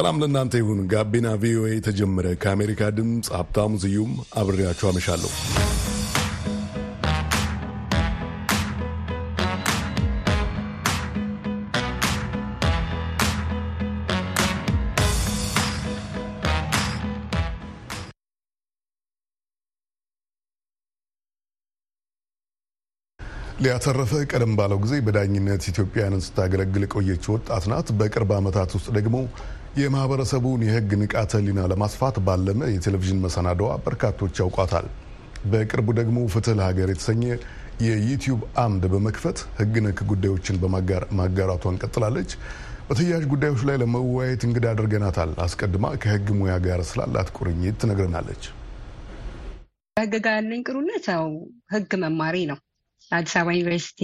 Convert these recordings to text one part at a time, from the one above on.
ሰላም ለእናንተ ይሁን። ጋቢና ቪኦኤ የተጀመረ ከአሜሪካ ድምፅ ሀብታሙ ስዩም አብሬያችሁ አመሻለሁ። ሊያተረፈ ቀደም ባለው ጊዜ በዳኝነት ኢትዮጵያውያንን ስታገለግል የቆየች ወጣት ናት። በቅርብ ዓመታት ውስጥ ደግሞ የማህበረሰቡን የሕግ ንቃተ ሕሊና ለማስፋት ባለመ የቴሌቪዥን መሰናዶዋ በርካቶች ያውቋታል። በቅርቡ ደግሞ ፍትህ ለሀገር የተሰኘ የዩቲዩብ አምድ በመክፈት ሕግ ነክ ጉዳዮችን በማጋራቷን ቀጥላለች። በተያያዥ ጉዳዮች ላይ ለመወያየት እንግዳ አድርገናታል። አስቀድማ ከሕግ ሙያ ጋር ስላላት ቁርኝት ትነግረናለች። ሕግ ጋር ያለኝ ቅሩነት ያው ሕግ መማሪ ነው። አዲስ አበባ ዩኒቨርሲቲ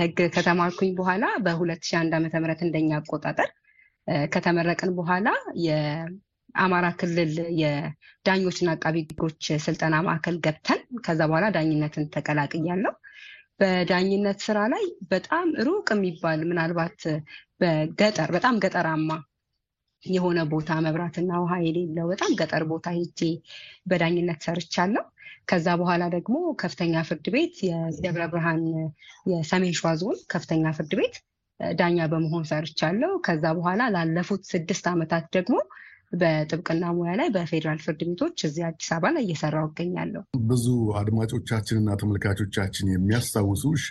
ህግ ከተማርኩኝ በኋላ በ2001 ዓመተ ምህረት እንደኛ አቆጣጠር ከተመረቅን በኋላ የአማራ ክልል የዳኞችና አቃቢ ህጎች ስልጠና ማዕከል ገብተን ከዛ በኋላ ዳኝነትን ተቀላቅያለሁ። በዳኝነት ስራ ላይ በጣም ሩቅ የሚባል ምናልባት በገጠር በጣም ገጠራማ የሆነ ቦታ መብራትና ውሃ የሌለው በጣም ገጠር ቦታ ሄጄ በዳኝነት ሰርቻለሁ። ከዛ በኋላ ደግሞ ከፍተኛ ፍርድ ቤት የደብረ ብርሃን የሰሜን ሸዋ ዞን ከፍተኛ ፍርድ ቤት ዳኛ በመሆን ሰርቻለሁ። ከዛ በኋላ ላለፉት ስድስት ዓመታት ደግሞ በጥብቅና ሙያ ላይ በፌዴራል ፍርድ ቤቶች እዚህ አዲስ አበባ ላይ እየሰራሁ እገኛለሁ። ብዙ አድማጮቻችንና ተመልካቾቻችን የሚያስታውሱሽ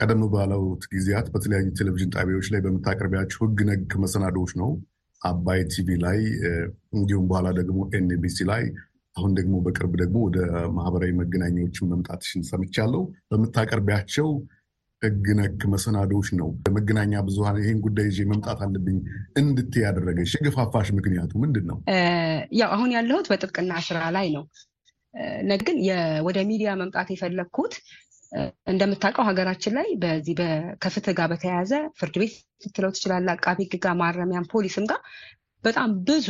ቀደም ባሉት ጊዜያት በተለያዩ ቴሌቪዥን ጣቢያዎች ላይ በምታቀርቢያቸው ህግ ነክ መሰናዶዎች ነው። አባይ ቲቪ ላይ እንዲሁም በኋላ ደግሞ ኤንቢሲ ላይ አሁን ደግሞ በቅርብ ደግሞ ወደ ማህበራዊ መገናኛዎችን መምጣትሽን ሰምቻለሁ። በምታቀርቢያቸው ህግ ነክ መሰናዶዎች ነው መገናኛ ብዙኃን ይህን ጉዳይ ይዤ መምጣት አለብኝ እንድትይ ያደረገሽ የገፋፋሽ ምክንያቱ ምንድን ነው? ያው አሁን ያለሁት በጥብቅና ስራ ላይ ነው። ግን ወደ ሚዲያ መምጣት የፈለግኩት እንደምታውቀው ሀገራችን ላይ በዚህ ከፍትህ ጋር በተያያዘ ፍርድ ቤት ስትለው ትችላለህ፣ አቃቢ ህግ ጋር፣ ማረሚያም ፖሊስም ጋር በጣም ብዙ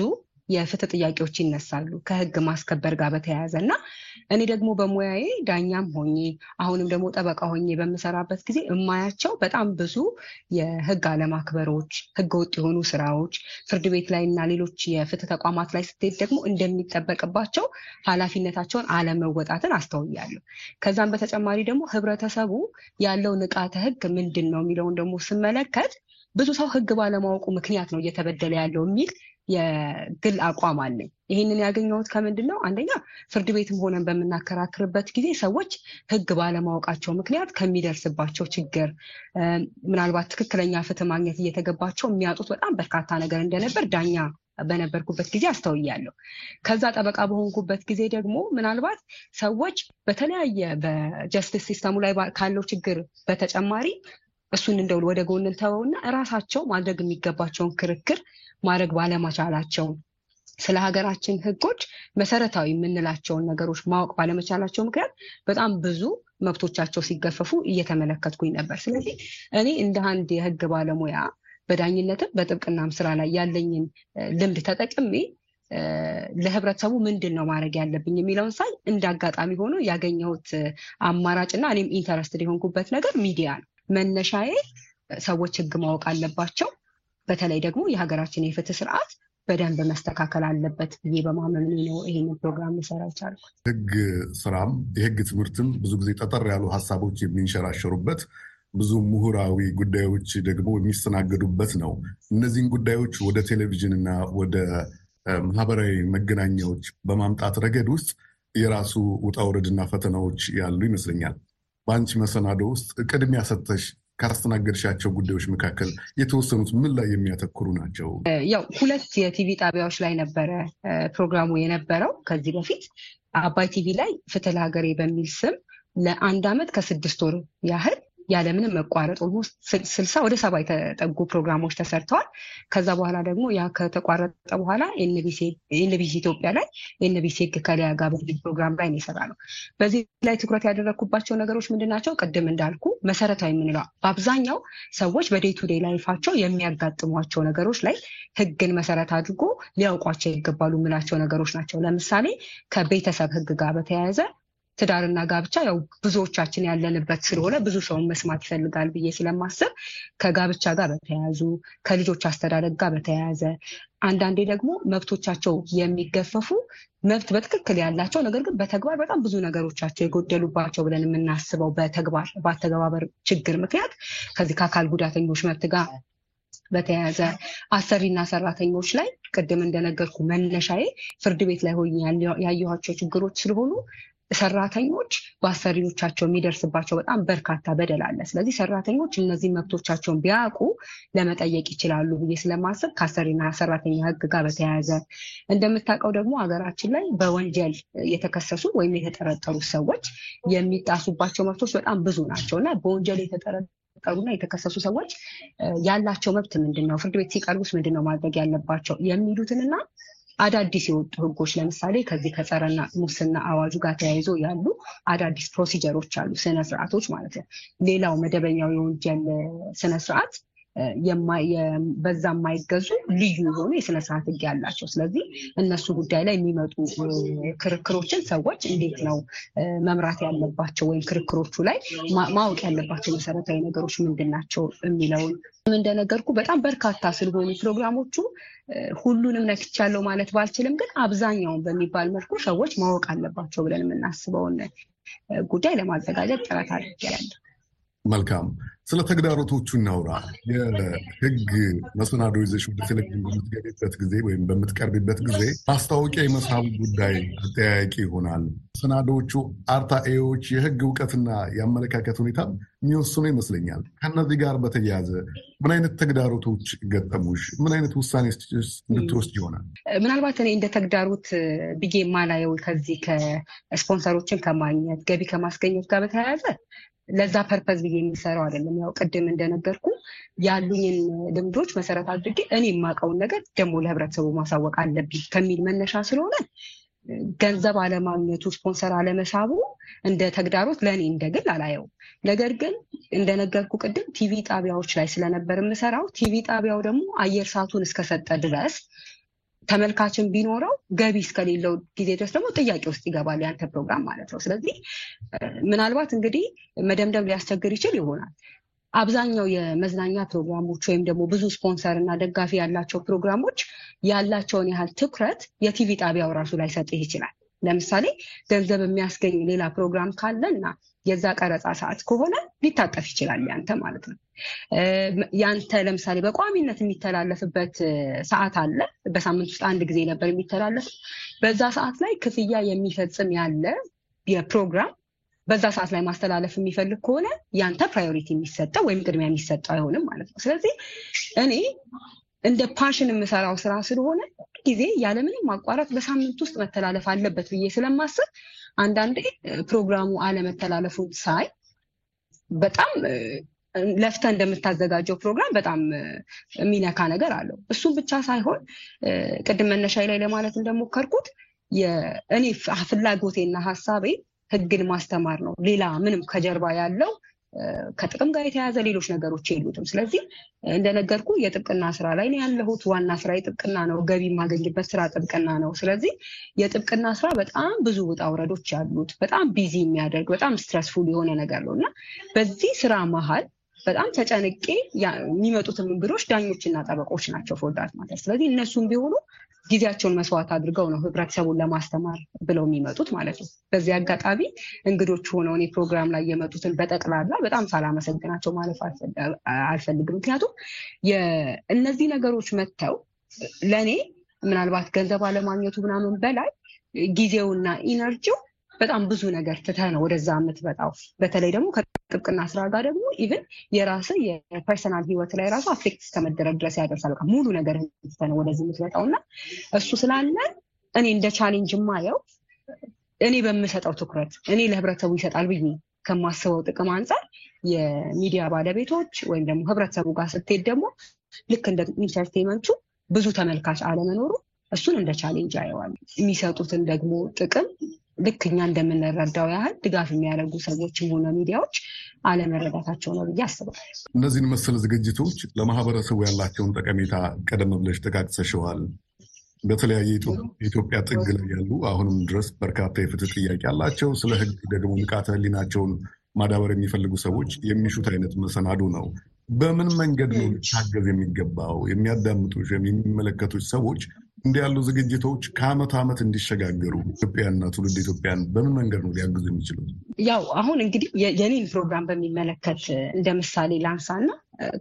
የፍትህ ጥያቄዎች ይነሳሉ ከህግ ማስከበር ጋር በተያያዘ እና እኔ ደግሞ በሙያዬ ዳኛም ሆኜ አሁንም ደግሞ ጠበቃ ሆኜ በምሰራበት ጊዜ እማያቸው በጣም ብዙ የህግ አለማክበሮች፣ ህገ ወጥ የሆኑ ስራዎች ፍርድ ቤት ላይ እና ሌሎች የፍትህ ተቋማት ላይ ስትሄድ ደግሞ እንደሚጠበቅባቸው ኃላፊነታቸውን አለመወጣትን አስተውያለሁ። ከዛም በተጨማሪ ደግሞ ህብረተሰቡ ያለው ንቃተ ህግ ምንድን ነው የሚለውን ደግሞ ስመለከት ብዙ ሰው ህግ ባለማወቁ ምክንያት ነው እየተበደለ ያለው የሚል የግል አቋም አለኝ። ይህንን ያገኘሁት ከምንድን ነው? አንደኛ ፍርድ ቤትም ሆነን በምናከራክርበት ጊዜ ሰዎች ህግ ባለማወቃቸው ምክንያት ከሚደርስባቸው ችግር ምናልባት ትክክለኛ ፍትህ ማግኘት እየተገባቸው የሚያጡት በጣም በርካታ ነገር እንደነበር ዳኛ በነበርኩበት ጊዜ አስተውያለሁ። ከዛ ጠበቃ በሆንኩበት ጊዜ ደግሞ ምናልባት ሰዎች በተለያየ በ justice system ኡ ላይ ካለው ችግር በተጨማሪ እሱን እንደው ወደ ጎን እንተወውና እራሳቸው ማድረግ የሚገባቸውን ክርክር ማድረግ ባለመቻላቸው ስለ ሀገራችን ህጎች መሰረታዊ የምንላቸውን ነገሮች ማወቅ ባለመቻላቸው ምክንያት በጣም ብዙ መብቶቻቸው ሲገፈፉ እየተመለከትኩኝ ነበር። ስለዚህ እኔ እንደ አንድ የህግ ባለሙያ በዳኝነትም በጥብቅናም ስራ ላይ ያለኝን ልምድ ተጠቅሜ ለህብረተሰቡ ምንድን ነው ማድረግ ያለብኝ የሚለውን ሳይ እንደ አጋጣሚ ሆኖ ያገኘሁት አማራጭና እኔም interested የሆንኩበት ነገር ሚዲያ ነው። መነሻዬ ሰዎች ህግ ማወቅ አለባቸው በተለይ ደግሞ የሀገራችን የፍትህ ስርዓት በደንብ መስተካከል አለበት ብዬ በማመን ነው ይሄንን ፕሮግራም ልሰራ የቻልኩት። ህግ ስራም የህግ ትምህርትም ብዙ ጊዜ ጠጠር ያሉ ሀሳቦች የሚንሸራሸሩበት ብዙ ምሁራዊ ጉዳዮች ደግሞ የሚስተናገዱበት ነው። እነዚህን ጉዳዮች ወደ ቴሌቪዥን እና ወደ ማህበራዊ መገናኛዎች በማምጣት ረገድ ውስጥ የራሱ ውጣ ውረድና ፈተናዎች ያሉ ይመስለኛል። በአንቺ መሰናዶ ውስጥ ቅድሚያ ሰጥተሽ ካስተናገድሻቸው ጉዳዮች መካከል የተወሰኑት ምን ላይ የሚያተኩሩ ናቸው? ያው ሁለት የቲቪ ጣቢያዎች ላይ ነበረ ፕሮግራሙ የነበረው ከዚህ በፊት አባይ ቲቪ ላይ ፍትህ ለሀገሬ በሚል ስም ለአንድ ዓመት ከስድስት ወር ያህል ያለምንም መቋረጥ almost ስልሳ ወደ ሰባ የተጠጉ ፕሮግራሞች ተሰርተዋል። ከዛ በኋላ ደግሞ ያ ከተቋረጠ በኋላ ኤንቢሲ ኢትዮጵያ ላይ ኤንቢሲ ህግ ከሊያ ጋር በፊት ፕሮግራም ላይ የሰራ ነው። በዚህ ላይ ትኩረት ያደረግኩባቸው ነገሮች ምንድን ናቸው? ቅድም እንዳልኩ መሰረታዊ የምንለው በአብዛኛው ሰዎች በ day to day life ኣቸው የሚያጋጥሟቸው ነገሮች ላይ ህግን መሰረት አድርጎ ሊያውቋቸው ይገባሉ የምላቸው ነገሮች ናቸው። ለምሳሌ ከቤተሰብ ህግ ጋር በተያያዘ ትዳርና ጋብቻ ያው ብዙዎቻችን ያለንበት ስለሆነ ብዙ ሰውን መስማት ይፈልጋል ብዬ ስለማስብ ከጋብቻ ጋር በተያያዙ ከልጆች አስተዳደግ ጋር በተያያዘ አንዳንዴ ደግሞ መብቶቻቸው የሚገፈፉ መብት በትክክል ያላቸው ነገር ግን በተግባር በጣም ብዙ ነገሮቻቸው የጎደሉባቸው ብለን የምናስበው በተግባር በአተገባበር ችግር ምክንያት ከዚህ ከአካል ጉዳተኞች መብት ጋር በተያያዘ አሰሪና ሰራተኞች ላይ ቅድም እንደነገርኩ መነሻዬ ፍርድ ቤት ላይ ሆኜ ያየኋቸው ችግሮች ስለሆኑ ሰራተኞች በአሰሪዎቻቸው የሚደርስባቸው በጣም በርካታ በደል አለ። ስለዚህ ሰራተኞች እነዚህ መብቶቻቸውን ቢያውቁ ለመጠየቅ ይችላሉ ብዬ ስለማስብ ከአሰሪና ሰራተኛ ሕግ ጋር በተያያዘ እንደምታውቀው ደግሞ ሀገራችን ላይ በወንጀል የተከሰሱ ወይም የተጠረጠሩ ሰዎች የሚጣሱባቸው መብቶች በጣም ብዙ ናቸው እና በወንጀል የተጠረጠሩና የተከሰሱ ሰዎች ያላቸው መብት ምንድን ነው? ፍርድ ቤት ሲቀርቡስ ምንድን ነው ማድረግ ያለባቸው የሚሉትንና አዳዲስ የወጡ ህጎች ለምሳሌ ከዚህ ከጸረ ሙስና አዋጁ ጋር ተያይዞ ያሉ አዳዲስ procedure ኦች አሉ፣ ስነስርዓቶች ማለት ነው። ሌላው መደበኛው የወንጀል ስነስርዓት በዛ የማይገዙ ልዩ የሆኑ የስነስርዓት ህግ ያላቸው። ስለዚህ እነሱ ጉዳይ ላይ የሚመጡ ክርክሮችን ሰዎች እንዴት ነው መምራት ያለባቸው ወይም ክርክሮቹ ላይ ማወቅ ያለባቸው መሰረታዊ ነገሮች ምንድን ናቸው የሚለውን እንደነገርኩ በጣም በርካታ ስለሆኑ ፕሮግራሞቹ ሁሉንም ነክቻለሁ ማለት ባልችልም፣ ግን አብዛኛውን በሚባል መልኩ ሰዎች ማወቅ አለባቸው ብለን የምናስበውን ጉዳይ ለማዘጋጀት ጥረት አድርጌያለሁ። መልካም። ስለ ተግዳሮቶቹ እናውራ። የህግ መሰናዶ ይዘሽ ወደ ቴሌቪዥን በምትገቢበት ጊዜ ወይም በምትቀርቢበት ጊዜ ማስታወቂያ የመሳቡ ጉዳይ አጠያያቂ ይሆናል። መሰናዶዎቹ አርታኤዎች የህግ እውቀትና የአመለካከት ሁኔታ የሚወስኑ ይመስለኛል። ከእነዚህ ጋር በተያያዘ ምን አይነት ተግዳሮቶች ገጠሙሽ? ምን አይነት ውሳኔ እንድትወስድ ይሆናል? ምናልባት እኔ እንደ ተግዳሮት ብዬ የማላየው ከዚህ ከስፖንሰሮችን ከማግኘት ገቢ ከማስገኘት ጋር በተያያዘ ለዛ purpose ብዬ የሚሰራው አይደለም። ያው ቅድም እንደነገርኩ ያሉኝን ልምዶች መሰረት አድርጌ እኔ የማውቀውን ነገር ደግሞ ለህብረተሰቡ ማሳወቅ አለብኝ ከሚል መነሻ ስለሆነ ገንዘብ አለማግኘቱ፣ ስፖንሰር አለመሳቡ እንደ ተግዳሮት ለእኔ እንደ ግል አላየው። ነገር ግን እንደነገርኩ ቅድም ቲቪ ጣቢያዎች ላይ ስለነበር የምሰራው ቲቪ ጣቢያው ደግሞ አየር ሰዓቱን እስከሰጠ ድረስ ተመልካችን ቢኖረው ገቢ እስከሌለው ጊዜ ድረስ ደግሞ ጥያቄ ውስጥ ይገባል ያንተ ፕሮግራም ማለት ነው። ስለዚህ ምናልባት እንግዲህ መደምደም ሊያስቸግር ይችል ይሆናል። አብዛኛው የመዝናኛ ፕሮግራሞች ወይም ደግሞ ብዙ ስፖንሰር እና ደጋፊ ያላቸው ፕሮግራሞች ያላቸውን ያህል ትኩረት የቲቪ ጣቢያው ራሱ ላይሰጥህ ይችላል። ለምሳሌ ገንዘብ የሚያስገኝ ሌላ ፕሮግራም ካለ እና የዛ ቀረጻ ሰዓት ከሆነ ሊታጠፍ ይችላል ያንተ ማለት ነው። ያንተ ለምሳሌ በቋሚነት የሚተላለፍበት ሰዓት አለ። በሳምንት ውስጥ አንድ ጊዜ ነበር የሚተላለፍ። በዛ ሰዓት ላይ ክፍያ የሚፈጽም ያለ የፕሮግራም በዛ ሰዓት ላይ ማስተላለፍ የሚፈልግ ከሆነ ያንተ priority የሚሰጠው ወይም ቅድሚያ የሚሰጠው አይሆንም ማለት ነው። ስለዚህ እኔ እንደ ፓሽን የምሰራው ስራ ስለሆነ ጊዜ ያለምንም ማቋረጥ በሳምንት ውስጥ መተላለፍ አለበት ብዬ ስለማስብ አንዳንዴ ፕሮግራሙ አለመተላለፉን ሳይ በጣም ለፍተ እንደምታዘጋጀው ፕሮግራም በጣም የሚነካ ነገር አለው። እሱም ብቻ ሳይሆን ቅድም መነሻዬ ላይ ለማለት እንደሞከርኩት እኔ ፍላጎቴና ሀሳቤ ህግን ማስተማር ነው። ሌላ ምንም ከጀርባ ያለው ከጥቅም ጋር የተያያዘ ሌሎች ነገሮች የሉትም። ስለዚህ እንደነገርኩ የጥብቅና ስራ ላይ ነው ያለሁት። ዋና ስራ የጥብቅና ነው። ገቢ የማገኝበት ስራ ጥብቅና ነው። ስለዚህ የጥብቅና ስራ በጣም ብዙ ውጣ ውረዶች ያሉት በጣም busy የሚያደርግ በጣም stressful የሆነ ነገር ነው እና በዚህ ስራ መሀል በጣም ተጨንቄ የሚመጡትም እንግዶች ዳኞችና ጠበቆች ናቸው for that ማለት ስለዚህ እነሱም ቢሆኑ ጊዜያቸውን መስዋዕት አድርገው ነው ህብረተሰቡን ለማስተማር ብለው የሚመጡት ማለት ነው። በዚህ አጋጣሚ እንግዶች ሆነው እኔ ፕሮግራም ላይ የመጡትን በጠቅላላ በጣም ሳላመሰግናቸው ማለፍ አልፈልግም። ምክንያቱም እነዚህ ነገሮች መጥተው ለእኔ ምናልባት ገንዘብ አለማግኘቱ ምናምን በላይ ጊዜውና energy ው በጣም ብዙ ነገር ትተህ ነው ወደዛ የምትመጣው። በተለይ ደግሞ ከጥብቅና ስራ ጋር ደግሞ even የራስህ የ personal ህይወት ላይ ራሱ affect እስከመደረግ ድረስ ያደርሳል። ሙሉ ነገር ነው ወደዚህ የምትመጣው እና እሱ ስላለ እኔ እንደ challenge የማየው እኔ በምሰጠው ትኩረት እኔ ለህብረተሰቡ ይሰጣል ብዬ ከማስበው ጥቅም አንጻር የሚዲያ ባለቤቶች ወይም ደግሞ ህብረተሰቡ ጋር ስትሄድ ደግሞ ልክ እንደ entertainment ኡ ብዙ ተመልካች አለመኖሩ እሱን እንደ challenge አየዋለሁ። የሚሰጡትን ደግሞ ጥቅም ልክ እኛ እንደምንረዳው ያህል ድጋፍ የሚያደርጉ ሰዎችም ሆነ ሚዲያዎች አለመረዳታቸው ነው ብዬ አስባለሁ። እነዚህን መሰል ዝግጅቶች ለማህበረሰቡ ያላቸውን ጠቀሜታ ቀደም ብለሽ ጠቃቅሰሽዋል። በተለያየ የኢትዮጵያ ጥግ ላይ ያሉ አሁንም ድረስ በርካታ የፍትህ ጥያቄ አላቸው። ስለ ህግ ደግሞ ንቃተ ህሊናቸውን ማዳበር የሚፈልጉ ሰዎች የሚሹት አይነት መሰናዶ ነው። በምን መንገድ ነው ልታገዝ የሚገባው? የሚያዳምጡሽ የሚመለከቱች ሰዎች እንዲህ ያሉ ዝግጅቶች ከአመት ዓመት እንዲሸጋገሩ ኢትዮጵያና ትውልድ ኢትዮጵያን በምን መንገድ ነው ሊያግዙ የሚችሉት? ያው አሁን እንግዲህ የኔን ፕሮግራም በሚመለከት እንደ ምሳሌ ላንሳና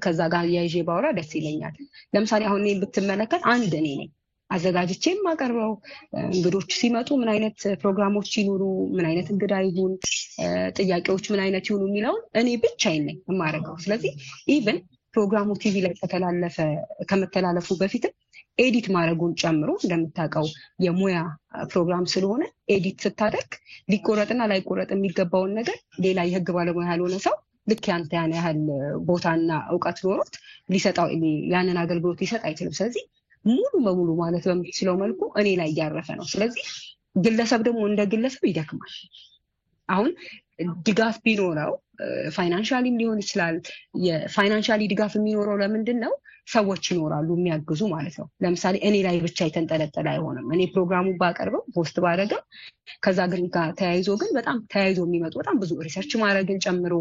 ከዛ ጋር አያይዤ ባወራ ደስ ይለኛል። ለምሳሌ አሁን ብትመለከት አንድ እኔ ነኝ አዘጋጅቼ የማቀርበው እንግዶች ሲመጡ ምን አይነት ፕሮግራሞች ይኑሩ፣ ምን አይነት እንግዳ ይሁን፣ ጥያቄዎች ምን አይነት ይሁኑ የሚለውን እኔ ብቻዬን ነኝ የማደርገው። ስለዚህ even ፕሮግራሙ ቲቪ ላይ ከተላለፈ ከመተላለፉ በፊትም edit ማድረጉን ጨምሮ እንደምታውቀው የሙያ ፕሮግራም ስለሆነ edit ስታደርግ ሊቆረጥና ላይቆረጥ የሚገባውን ነገር ሌላ የህግ ባለሙያ ያልሆነ ሰው ልክ ያንተ ያን ያህል ቦታና እውቀት ኖሮት ሊሰጠው ያንን አገልግሎት ሊሰጥ አይችልም። ስለዚህ ሙሉ በሙሉ ማለት በምትችለው መልኩ እኔ ላይ እያረፈ ነው። ስለዚህ ግለሰብ ደግሞ እንደ ግለሰብ ይደክማል። አሁን ድጋፍ ቢኖረው financially ም ሊሆን ይችላል። የ financially ድጋፍ የሚኖረው ለምንድን ነው? ሰዎች ይኖራሉ የሚያግዙ ማለት ነው። ለምሳሌ እኔ ላይ ብቻ የተንጠለጠለ አይሆንም። እኔ ፕሮግራሙ ባቀርበው post ባደረገው ከዛ ግን ጋር ተያይዞ ግን በጣም ተያይዞ የሚመጡ በጣም ብዙ research ማድረግን ጨምሮ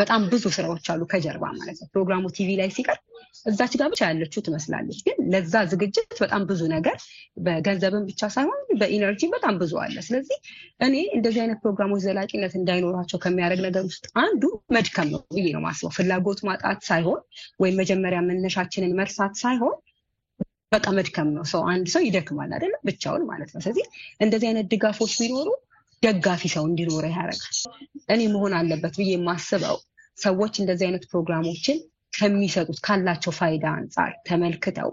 በጣም ብዙ ስራዎች አሉ ከጀርባ ማለት ነው። ፕሮግራሙ ቲቪ ላይ ሲቀርብ እዛች ጋር ብቻ ያለችው ትመስላለች፣ ግን ለዛ ዝግጅት በጣም ብዙ ነገር በገንዘብን ብቻ ሳይሆን በ energy በጣም ብዙ አለ። ስለዚህ እኔ እንደዚህ አይነት ፕሮግራሞች ዘላቂነት እንዳይኖራቸው ከሚያደርግ ነገር ውስጥ አንዱ መድከም ነው ብዬ ነው ማስበው። ፍላጎት ማጣት ሳይሆን ወይም መጀመሪያ መነሻችንን መርሳት ሳይሆን በቃ መድከም ነው። ሰው አንድ ሰው ይደክማል አይደለም ብቻውን ማለት ነው። ስለዚህ እንደዚህ አይነት ድጋፎች ቢኖሩ ደጋፊ ሰው እንዲኖር ያደርጋል። እኔ መሆን አለበት ብዬ የማስበው ሰዎች እንደዚህ አይነት ፕሮግራሞችን ከሚሰጡት ካላቸው ፋይዳ አንጻር ተመልክተው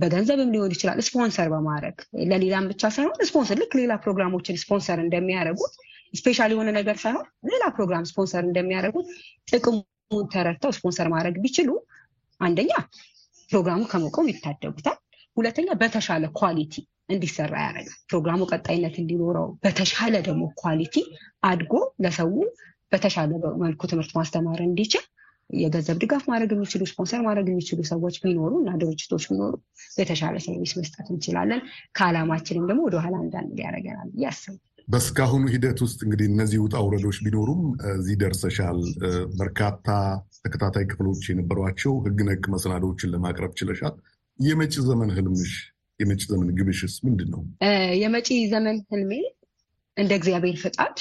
በገንዘብም ሊሆን ይችላል ስፖንሰር በማድረግ ለሌላም ብቻ ሳይሆን ስፖንሰር ልክ ሌላ ፕሮግራሞችን ስፖንሰር እንደሚያደርጉት special የሆነ ነገር ሳይሆን ሌላ ፕሮግራም ስፖንሰር እንደሚያደርጉት ጥቅሙን ተረድተው ስፖንሰር ማድረግ ቢችሉ አንደኛ ፕሮግራሙ ከመቆም ይታደጉታል። ሁለተኛ በተሻለ quality እንዲሰራ ያደርጋል። ፕሮግራሙ ቀጣይነት እንዲኖረው በተሻለ ደግሞ quality አድጎ ለሰው በተሻለ መልኩ ትምህርት ማስተማር እንዲችል የገንዘብ ድጋፍ ማድረግ የሚችሉ ስፖንሰር ማድረግ የሚችሉ ሰዎች ቢኖሩ እና ድርጅቶች ቢኖሩ የተሻለ service መስጠት እንችላለን። ከዓላማችንም ደግሞ ወደኋላ እንዳንል ያደርገናል ብዬ አስባለሁ። ሂደት ውስጥ እንግዲህ እነዚህ ውጣ ውረዶች ቢኖሩም እዚህ ደርሰሻል። በርካታ ተከታታይ ክፍሎች የነበሯቸው ህግ ነክ መሰናዶዎችን ለማቅረብ ችለሻል። የመጪ ዘመን ህልምሽ የመጪ ዘመን ግብሽስ ምንድን ነው? የመጪ ዘመን ህልሜ እንደ እግዚአብሔር ፍቃድ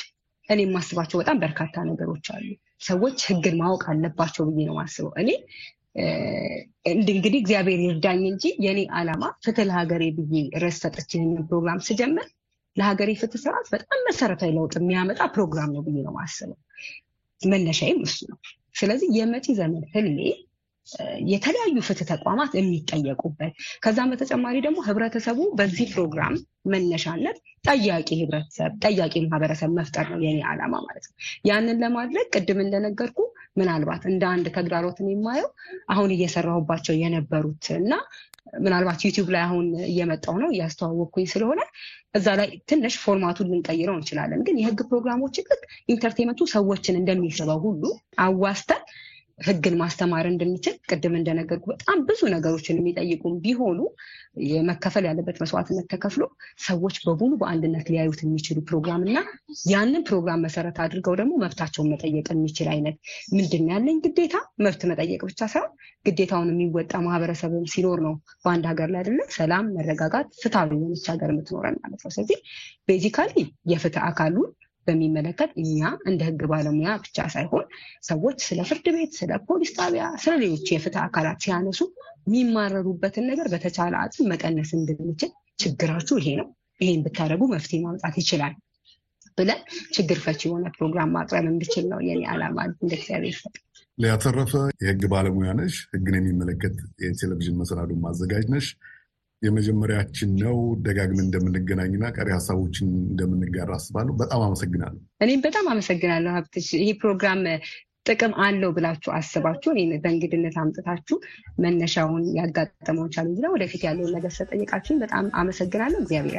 እኔ የማስባቸው በጣም በርካታ ነገሮች አሉ። ሰዎች ህግን ማወቅ አለባቸው ብዬ ነው የማስበው። እኔ እንግዲህ እግዚአብሔር ይርዳኝ እንጂ የኔ ዓላማ ፍትህ ለሀገሬ ብዬ ርዕስ ሰጥቼ ፕሮግራም ስጀምር ለሀገሬ ፍትህ ስርዓት በጣም መሰረታዊ ለውጥ የሚያመጣ ፕሮግራም ነው ብዬ ነው የማስበው። መነሻዬም እሱ ነው። ስለዚህ የመጪ ዘመን ህልሜ የተለያዩ ፍትህ ተቋማት የሚጠየቁበት ከዛም በተጨማሪ ደግሞ ህብረተሰቡ በዚህ ፕሮግራም መነሻነት ጠያቂ ህብረተሰብ ጠያቂ ማህበረሰብ መፍጠር ነው የኔ ዓላማ ማለት ነው። ያንን ለማድረግ ቅድም እንደነገርኩ ምናልባት እንደ አንድ ተግዳሮትን የማየው አሁን እየሰራሁባቸው የነበሩት እና ምናልባት ዩቲዩብ ላይ አሁን እየመጣው ነው እያስተዋወቅኩኝ ስለሆነ እዛ ላይ ትንሽ format ኡን ልንቀይረው እንችላለን። ግን የህግ ፕሮግራሞችን ልክ entertainment ኡ ሰዎችን እንደሚስበው ሁሉ አዋዝተን ህግን ማስተማር እንድንችል ቅድም እንደነገርኩ በጣም ብዙ ነገሮችን የሚጠይቁም ቢሆኑ መከፈል ያለበት መስዋዕትነት ተከፍሎ ሰዎች በሙሉ በአንድነት ሊያዩት የሚችሉ ፕሮግራም እና ያንን ፕሮግራም መሰረት አድርገው ደግሞ መብታቸውን መጠየቅ የሚችል አይነት ምንድን ያለኝ ግዴታ መብት መጠየቅ ብቻ ሳይሆን ግዴታውን የሚወጣ ማህበረሰብም ሲኖር ነው በአንድ ሀገር ላይ አይደለም ሰላም፣ መረጋጋት፣ ፍትሃዊ የሆነች ሀገር የምትኖረን ማለት ነው። ስለዚህ ቤዚካሊ የፍትህ አካሉን በሚመለከት እኛ እንደ ህግ ባለሙያ ብቻ ሳይሆን ሰዎች ስለ ፍርድ ቤት፣ ስለ ፖሊስ ጣቢያ፣ ስለ ሌሎች የፍትህ አካላት ሲያነሱ የሚማረሩበትን ነገር በተቻለ አጽም መቀነስ እንድንችል ችግራችሁ ይሄ ነው፣ ይሄን ብታደርጉ መፍትሄ ማምጣት ይችላል ብለን ችግር ፈች የሆነ ፕሮግራም ማቅረብ እንድችል ነው የኔ ዓላማ። እንደ እግዚአብሔር ፈቃድ። ሊያተረፈ የህግ ባለሙያ ነሽ፣ ህግን የሚመለከት የቴሌቪዥን መሰናዶ ማዘጋጅ ነሽ። የመጀመሪያችን ነው። ደጋግመን እንደምንገናኝና ቀሪ ሀሳቦችን እንደምንጋራ አስባለሁ። በጣም አመሰግናለሁ። እኔም በጣም አመሰግናለሁ ሀብትሽ። ይህ ፕሮግራም ጥቅም አለው ብላችሁ አስባችሁ በእንግድነት አምጥታችሁ መነሻውን ያጋጠመውን challenge ነው ወደፊት ያለውን ነገር ስለጠየቃችሁኝ በጣም አመሰግናለሁ። እግዚአብሔር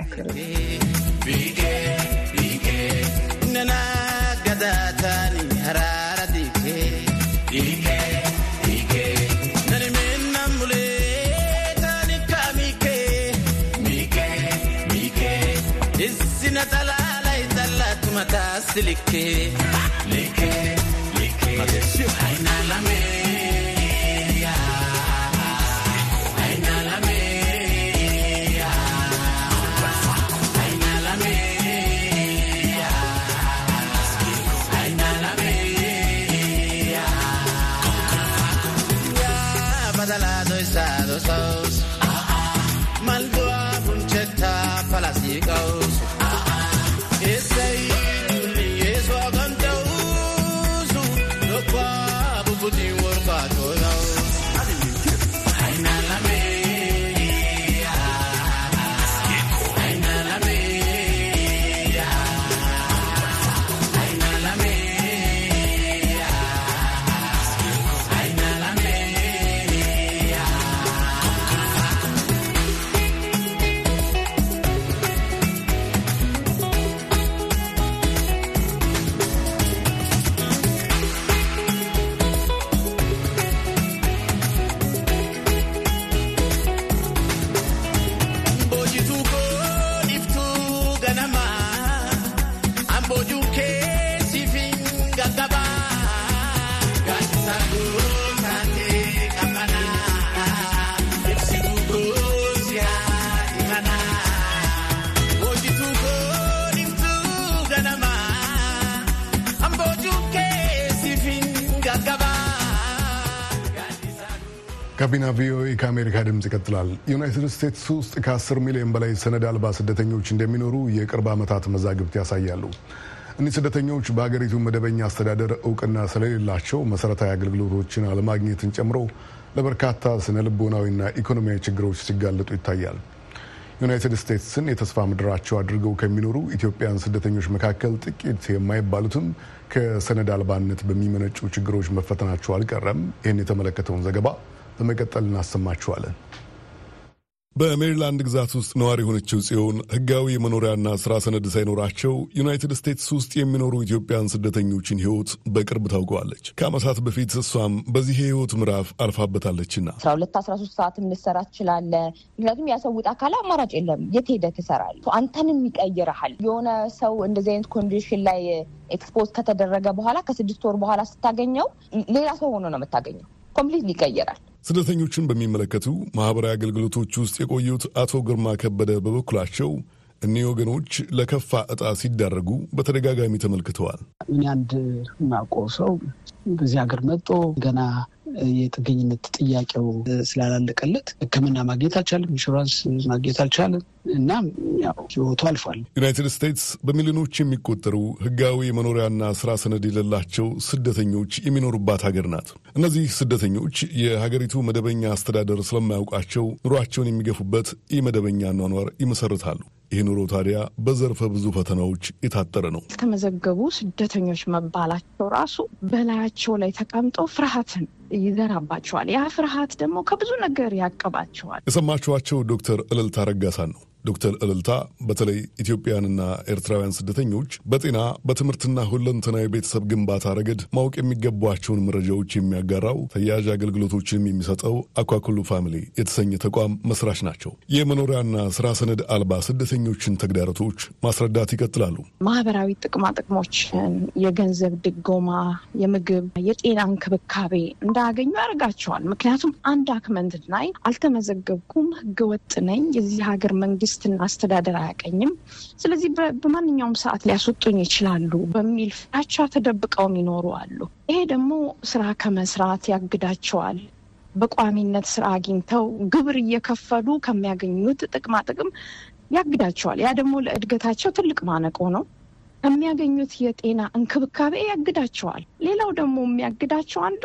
mataste, liqué, liqué, liqué. Atención. Ay, nálame. ጋቢና ቪኦኤ ከአሜሪካ ድምፅ ይቀጥላል። ዩናይትድ ስቴትስ ውስጥ ከ10 ሚሊዮን በላይ ሰነድ አልባ ስደተኞች እንደሚኖሩ የቅርብ ዓመታት መዛግብት ያሳያሉ። እኒህ ስደተኞች በሀገሪቱ መደበኛ አስተዳደር እውቅና ስለሌላቸው መሰረታዊ አገልግሎቶችን አለማግኘትን ጨምሮ ለበርካታ ስነ ልቦናዊና ኢኮኖሚያዊ ችግሮች ሲጋለጡ ይታያል። ዩናይትድ ስቴትስን የተስፋ ምድራቸው አድርገው ከሚኖሩ ኢትዮጵያን ስደተኞች መካከል ጥቂት የማይባሉትም ከሰነድ አልባነት በሚመነጩ ችግሮች መፈተናቸው አልቀረም። ይህን የተመለከተውን ዘገባ በመቀጠል እናሰማችኋለን። በሜሪላንድ ግዛት ውስጥ ነዋሪ የሆነችው ጽዮን ሕጋዊ የመኖሪያና ስራ ሰነድ ሳይኖራቸው ዩናይትድ ስቴትስ ውስጥ የሚኖሩ ኢትዮጵያን ስደተኞችን ሕይወት በቅርብ ታውቀዋለች። ከዓመታት በፊት እሷም በዚህ የሕይወት ምዕራፍ አልፋበታለችና አስራ ሁለት አስራ ሶስት ሰዓትም ልሰራ ትችላለህ። ምክንያቱም ያ ሰው ሌላ አማራጭ የለም። የት ሄደህ ትሰራለህ? አንተንም ይቀይረሃል። የሆነ ሰው እንደዚህ አይነት condition ላይ expose ከተደረገ በኋላ ከስድስት ወር በኋላ ስታገኘው ሌላ ሰው ሆኖ ነው የምታገኘው። complete ይቀይራል። ስደተኞችን በሚመለከቱ ማህበራዊ አገልግሎቶች ውስጥ የቆዩት አቶ ግርማ ከበደ በበኩላቸው እኒህ ወገኖች ለከፋ እጣ ሲዳረጉ በተደጋጋሚ ተመልክተዋል። እኔ አንድ ማውቀው ሰው በዚህ ሀገር መጦ ገና የጥገኝነት ጥያቄው ስላላለቀለት ሕክምና ማግኘት አልቻለም፣ ኢንሹራንስ ማግኘት አልቻለም እና ያው ህይወቱ አልፏል። ዩናይትድ ስቴትስ በሚሊዮኖች የሚቆጠሩ ህጋዊ የመኖሪያና ስራ ሰነድ የሌላቸው ስደተኞች የሚኖሩባት ሀገር ናት። እነዚህ ስደተኞች የሀገሪቱ መደበኛ አስተዳደር ስለማያውቃቸው ኑሯቸውን የሚገፉበት የመደበኛ ኗኗር ይመሰርታሉ። ይህ ኑሮ ታዲያ በዘርፈ ብዙ ፈተናዎች የታጠረ ነው። የተመዘገቡ ስደተኞች መባላቸው ራሱ በላያቸው ላይ ተቀምጠው ፍርሃትን ይዘራባቸዋል። ያ ፍርሃት ደግሞ ከብዙ ነገር ያቀባቸዋል። የሰማችኋቸው ዶክተር እልልታ ረጋሳን ነው። ዶክተር እልልታ በተለይ ኢትዮጵያውያንና ኤርትራውያን ስደተኞች በጤና በትምህርትና ሁለንተናዊ ቤተሰብ ግንባታ ረገድ ማወቅ የሚገቧቸውን መረጃዎች የሚያጋራው ተያያዥ አገልግሎቶችንም የሚሰጠው አኳኩሉ Family የተሰኘ ተቋም መስራች ናቸው። የመኖሪያና ስራ ሰነድ አልባ ስደተኞችን ተግዳሮቶች ማስረዳት ይቀጥላሉ። ማህበራዊ ጥቅማ ጥቅሞችን፣ የገንዘብ ድጎማ፣ የምግብ፣ የጤና እንክብካቤ እንዳያገኙ ያደርጋቸዋል። ምክንያቱም undocument ላይ አልተመዘገብኩም፣ ህገወጥ ነኝ፣ የዚህ ሀገር መንግስት መንግስትና አስተዳደር አያቀኝም፣ ስለዚህ በማንኛውም ሰዓት ሊያስወጡኝ ይችላሉ በሚል ፍራቻ ተደብቀውም ይኖሩ አሉ። ይሄ ደግሞ ስራ ከመስራት ያግዳቸዋል። በቋሚነት ስራ አግኝተው ግብር እየከፈሉ ከሚያገኙት ጥቅማ ጥቅም ያግዳቸዋል። ያ ደግሞ ለእድገታቸው ትልቅ ማነቆ ነው። ከሚያገኙት የጤና እንክብካቤ ያግዳቸዋል። ሌላው ደግሞ የሚያግዳቸው አንዱ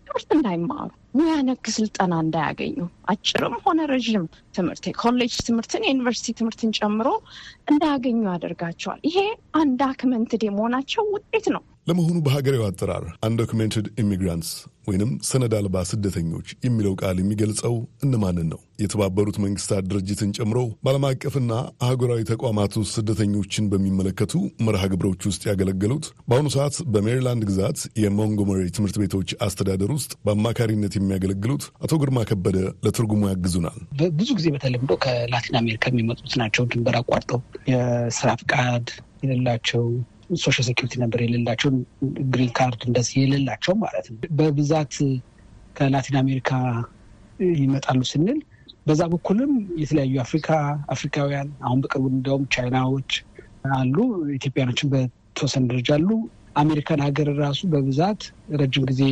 ትምህርት እንዳይማሩ ሙያ ነክ ስልጠና እንዳያገኙ አጭርም ሆነ ረዥም ትምህርት የኮሌጅ ትምህርትን የዩኒቨርሲቲ ትምህርትን ጨምሮ እንዳያገኙ ያደርጋቸዋል። ይሄ undocumented የመሆናቸው ውጤት ነው። ለመሆኑ በሀገሬው አጠራር undocumented immigrants ወይንም ሰነድ አልባ ስደተኞች የሚለው ቃል የሚገልጸው እነማንን ነው? የተባበሩት መንግስታት ድርጅትን ጨምሮ በዓለም አቀፍና አህጉራዊ ተቋማት ውስጥ ስደተኞችን በሚመለከቱ መርሃ ግብሮች ውስጥ ያገለገሉት በአሁኑ ሰዓት በሜሪላንድ ግዛት የሞንጎመሪ ትምህርት ቤቶች አስተዳደር ውስጥ በአማካሪነት የሚያገለግሉት አቶ ግርማ ከበደ ለትርጉሙ ያግዙናል። ብዙ ጊዜ በተለምዶ ከላቲን አሜሪካ የሚመጡት ናቸው። ድንበር አቋርጠው የስራ ፍቃድ የሌላቸው social security number የሌላቸው green card እንደዚህ የሌላቸው ማለት ነው። በብዛት ከላቲን አሜሪካ ይመጣሉ ስንል በዛ በኩልም የተለያዩ አፍሪካ አፍሪካውያን አሁን በቅርቡ እንዲያውም ቻይናዎች አሉ፣ ኢትዮጵያኖችን በተወሰነ ደረጃ አሉ። አሜሪካን ሀገር ራሱ በብዛት ረጅም ጊዜ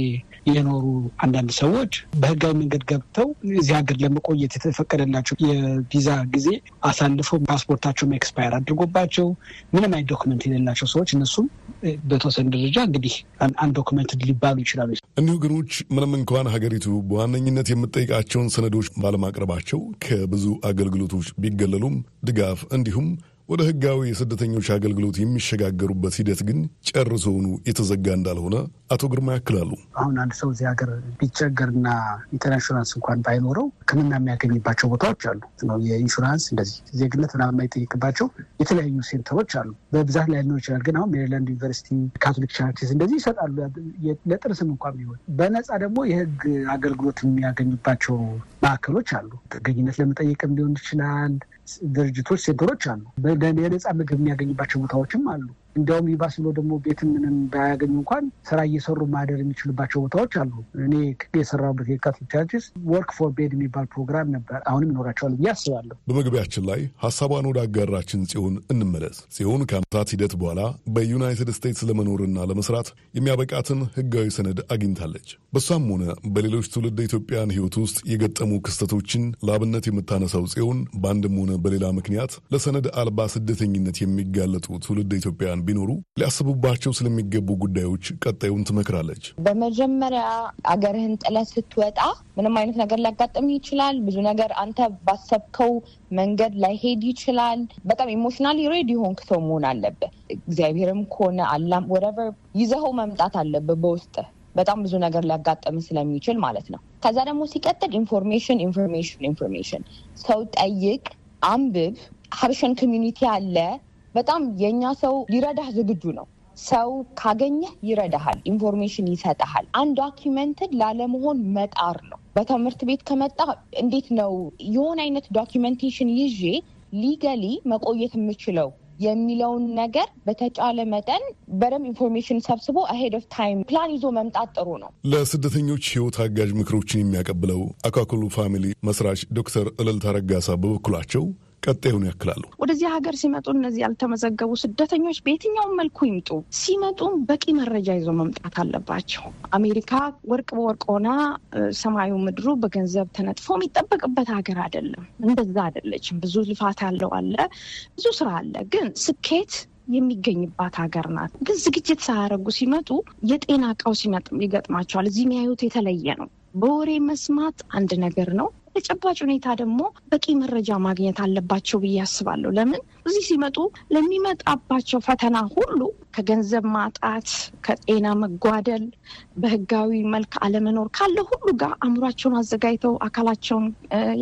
የኖሩ አንዳንድ ሰዎች በህጋዊ መንገድ ገብተው እዚህ ሀገር ለመቆየት የተፈቀደላቸው የቪዛ ጊዜ አሳልፈው ፓስፖርታቸውም expire አድርጎባቸው ምንም አይነት document የሌላቸው ሰዎች እነሱም በተወሰነ ደረጃ እንግዲህ undocumented ሊባሉ ይችላሉ። እኒሁ ወገኖች ምንም እንኳን ሀገሪቱ በዋነኝነት የምትጠይቃቸውን ሰነዶች ባለማቅረባቸው ከብዙ አገልግሎቶች ቢገለሉም ድጋፍ እንዲሁም ወደ ህጋዊ የስደተኞች አገልግሎት የሚሸጋገሩበት ሂደት ግን ጨርሶውኑ የተዘጋ እንዳልሆነ አቶ ግርማ ያክላሉ። አሁን አንድ ሰው እዚህ ሀገር ቢቸገርና ኢንሹራንስ እንኳን ባይኖረው ሕክምና የሚያገኝባቸው ቦታዎች አሉ የኢንሹራንስ እንደዚህ ዜግነት ምናምን የማይጠይቅባቸው የተለያዩ center ኦች አሉ። በብዛት ላይኖር ይችላል። ግን አሁን ሜሪላንድ ዩኒቨርሲቲ፣ Catholic Charities እንደዚህ ይሰጣሉ። ለጥርስም እንኳን ቢሆን በነፃ ደግሞ የህግ አገልግሎት የሚያገኙባቸው ማዕከሎች አሉ። ጥገኝነት ለመጠየቅም ሊሆን ይችላል። ድርጅቶች፣ center ኦች አሉ። የነፃ ምግብ የሚያገኝባቸው ቦታዎችም አሉ። እንዲያውም ይባስ ብሎ ደግሞ ቤትን ምንም ባያገኙ እንኳን ስራ እየሰሩ ማደር የሚችሉባቸው ቦታዎች አሉ። እኔ የሰራሁበት የ Catholic Charities work for bed የሚባል ፕሮግራም ነበር። አሁንም ይኖራቸዋል ብዬ አስባለሁ። በመግቢያችን ላይ ሀሳቧን ወዳጋራችን ጽዮን እንመለስ። ጽዮን ከዓመታት ሂደት በኋላ በዩናይትድ ስቴትስ ለመኖርና ለመስራት የሚያበቃትን ህጋዊ ሰነድ አግኝታለች። በሷም ሆነ በሌሎች ትውልደ ኢትዮጵያን ህይወት ውስጥ የገጠሙ ክስተቶችን ለአብነት የምታነሳው ጽዮን በአንድም ሆነ በሌላ ምክንያት ለሰነድ አልባ ስደተኝነት የሚጋለጡ ትውልደ ኢትዮጵያን ቢኖሩ ሊያስቡባቸው ስለሚገቡ ጉዳዮች ቀጣዩን ትመክራለች። በመጀመሪያ አገርህን ጥለህ ስትወጣ ምንም አይነት ነገር ሊያጋጥም ይችላል። ብዙ ነገር አንተ ባሰብከው መንገድ ላይሄድ ይችላል። በጣም emotionally ready የሆንክ ሰው መሆን አለብህ። እግዚአብሔርም ከሆነ አላህም whatever ይዘኸው መምጣት አለብህ በውስጥ በጣም ብዙ ነገር ሊያጋጥም ስለሚችል ማለት ነው። ከዛ ደግሞ ሲቀጥል information information information ሰው ጠይቅ፣ አንብብ። ሀበሻን community አለ በጣም የእኛ ሰው ሊረዳህ ዝግጁ ነው። ሰው ካገኘህ ይረዳሃል፣ information ይሰጠሃል። undocumented ላለመሆን መጣር ነው። በትምህርት ቤት ከመጣ እንዴት ነው የሆነ አይነት documentation ይዤ legally መቆየት የምችለው የሚለውን ነገር በተቻለ መጠን በደንብ information ሰብስቦ ahead of time plan ይዞ መምጣት ጥሩ ነው። ለስደተኞች ሕይወት አጋዥ ምክሮችን የሚያቀብለው አካክሉ ፋሚሊ መስራች ዶክተር እልልታ ረጋሳ በበኩላቸው ቀጣዩን ያክላሉ። ወደዚህ ሀገር ሲመጡ እነዚህ ያልተመዘገቡ ስደተኞች በየትኛውም መልኩ ይምጡ፣ ሲመጡም በቂ መረጃ ይዞ መምጣት አለባቸው። አሜሪካ ወርቅ በወርቅ ሆና ሰማዩ ምድሩ በገንዘብ ተነጥፎ የሚጠበቅበት ሀገር አይደለም። እንደዛ አይደለችም። ብዙ ልፋት ያለው አለ፣ ብዙ ስራ አለ። ግን ስኬት የሚገኝባት ሀገር ናት። ግን ዝግጅት ሳያደርጉ ሲመጡ የጤና ቀውስ ይገጥማቸዋል። እዚህ የሚያዩት የተለየ ነው። በወሬ መስማት አንድ ነገር ነው። ተጨባጭ ሁኔታ ደግሞ በቂ መረጃ ማግኘት አለባቸው ብዬ አስባለሁ። ለምን እዚህ ሲመጡ ለሚመጣባቸው ፈተና ሁሉ ከገንዘብ ማጣት፣ ከጤና መጓደል፣ በህጋዊ መልክ አለመኖር ካለ ሁሉ ጋር አእምሯቸውን አዘጋጅተው አካላቸውን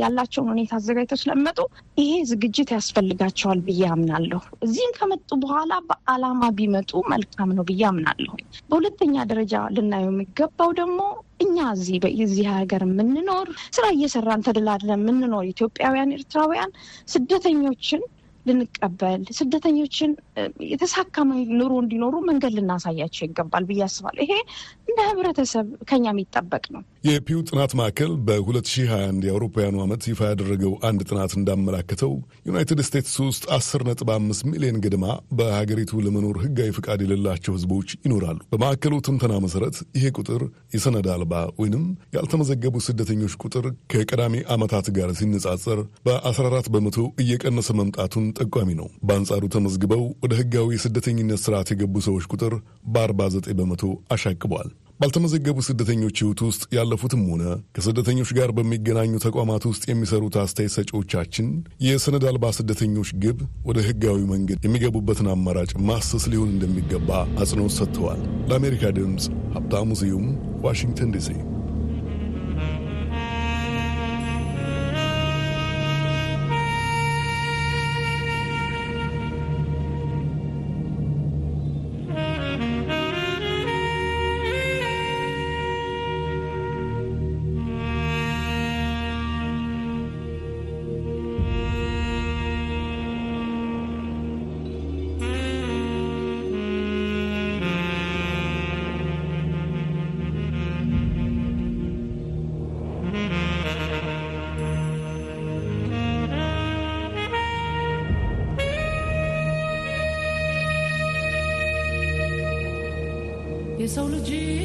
ያላቸውን ሁኔታ አዘጋጅተው ስለሚመጡ ይሄ ዝግጅት ያስፈልጋቸዋል ብዬ አምናለሁ። እዚህም ከመጡ በኋላ በዓላማ ቢመጡ መልካም ነው ብዬ አምናለሁ። በሁለተኛ ደረጃ ልናየው የሚገባው ደግሞ እኛ እዚህ በዚህ ሀገር የምንኖር ስራ እየሰራን ተደላድለን የምንኖር ኢትዮጵያውያን፣ ኤርትራውያን ስደተኞችን ልንቀበል ስደተኞችን የተሳካ ኑሮ እንዲኖሩ መንገድ ልናሳያቸው ይገባል ብዬ አስባለሁ። ይሄ እንደ ህብረተሰብ ከኛ የሚጠበቅ ነው። የፒው ጥናት ማዕከል በ2021 የአውሮፓውያኑ ዓመት ይፋ ያደረገው አንድ ጥናት እንዳመላከተው ዩናይትድ ስቴትስ ውስጥ 10.5 ሚሊዮን ገድማ በሀገሪቱ ለመኖር ህጋዊ ፍቃድ የሌላቸው ህዝቦች ይኖራሉ። በማዕከሉ ትንተና መሰረት ይሄ ቁጥር የሰነድ አልባ ወይንም ያልተመዘገቡ ስደተኞች ቁጥር ከቀዳሚ ዓመታት ጋር ሲነጻጸር በ14 በመቶ እየቀነሰ መምጣቱን ጠቋሚ ነው። በአንጻሩ ተመዝግበው ወደ ህጋዊ የስደተኝነት ስርዓት የገቡ ሰዎች ቁጥር በ49 በመቶ አሻቅቧል። ባልተመዘገቡ ስደተኞች ህይወት ውስጥ ያለፉትም ሆነ ከስደተኞች ጋር በሚገናኙ ተቋማት ውስጥ የሚሰሩት አስተያየት ሰጪዎቻችን የሰነድ አልባ ስደተኞች ግብ ወደ ህጋዊ መንገድ የሚገቡበትን አማራጭ ማሰስ ሊሆን እንደሚገባ አጽንኦት ሰጥተዋል። ለአሜሪካ ድምፅ ሀብታሙ ስዩም ዋሽንግተን ዲሲ። solo dia.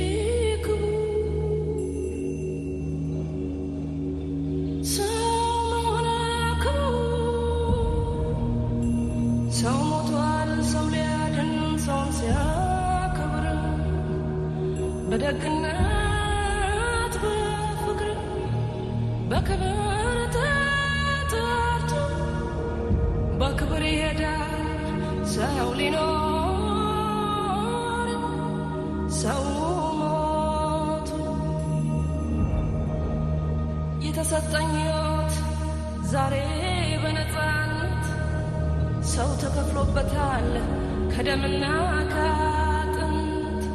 የተሰጠኝ ሕይወት ዛሬ በነፃነት ሰው ተከፍሎበታል ከደምና ከአጥንት።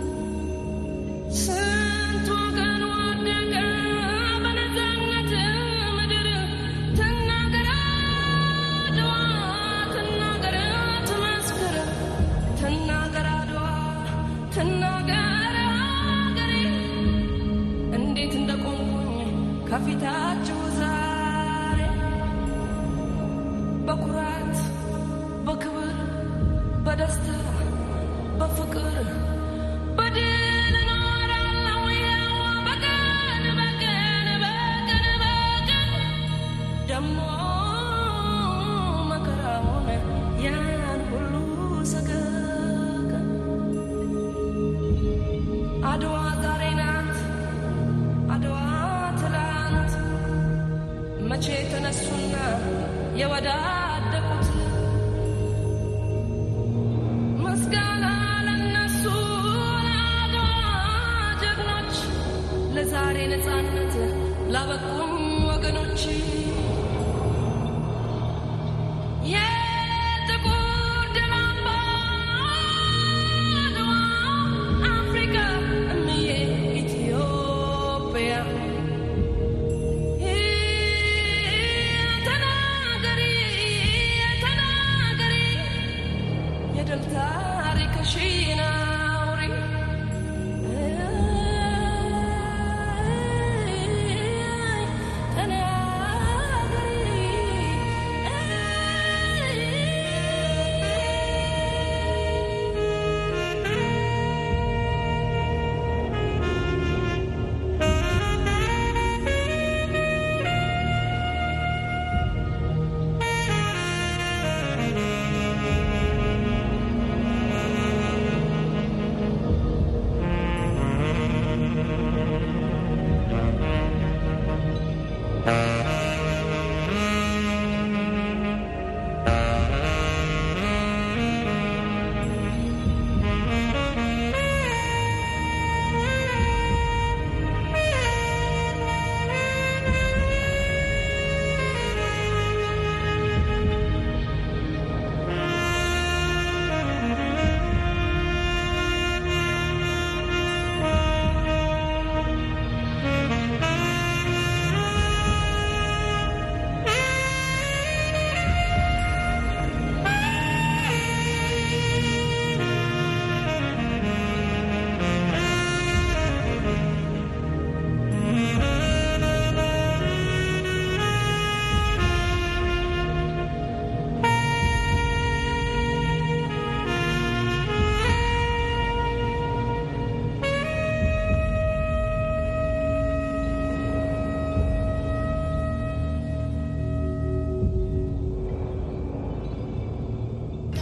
ya wada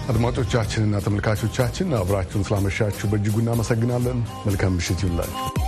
አድማጮቻችንና ተመልካቾቻችን አብራችሁን ስላመሻችሁ በእጅጉ እናመሰግናለን። መልካም ምሽት ይሁንላችሁ።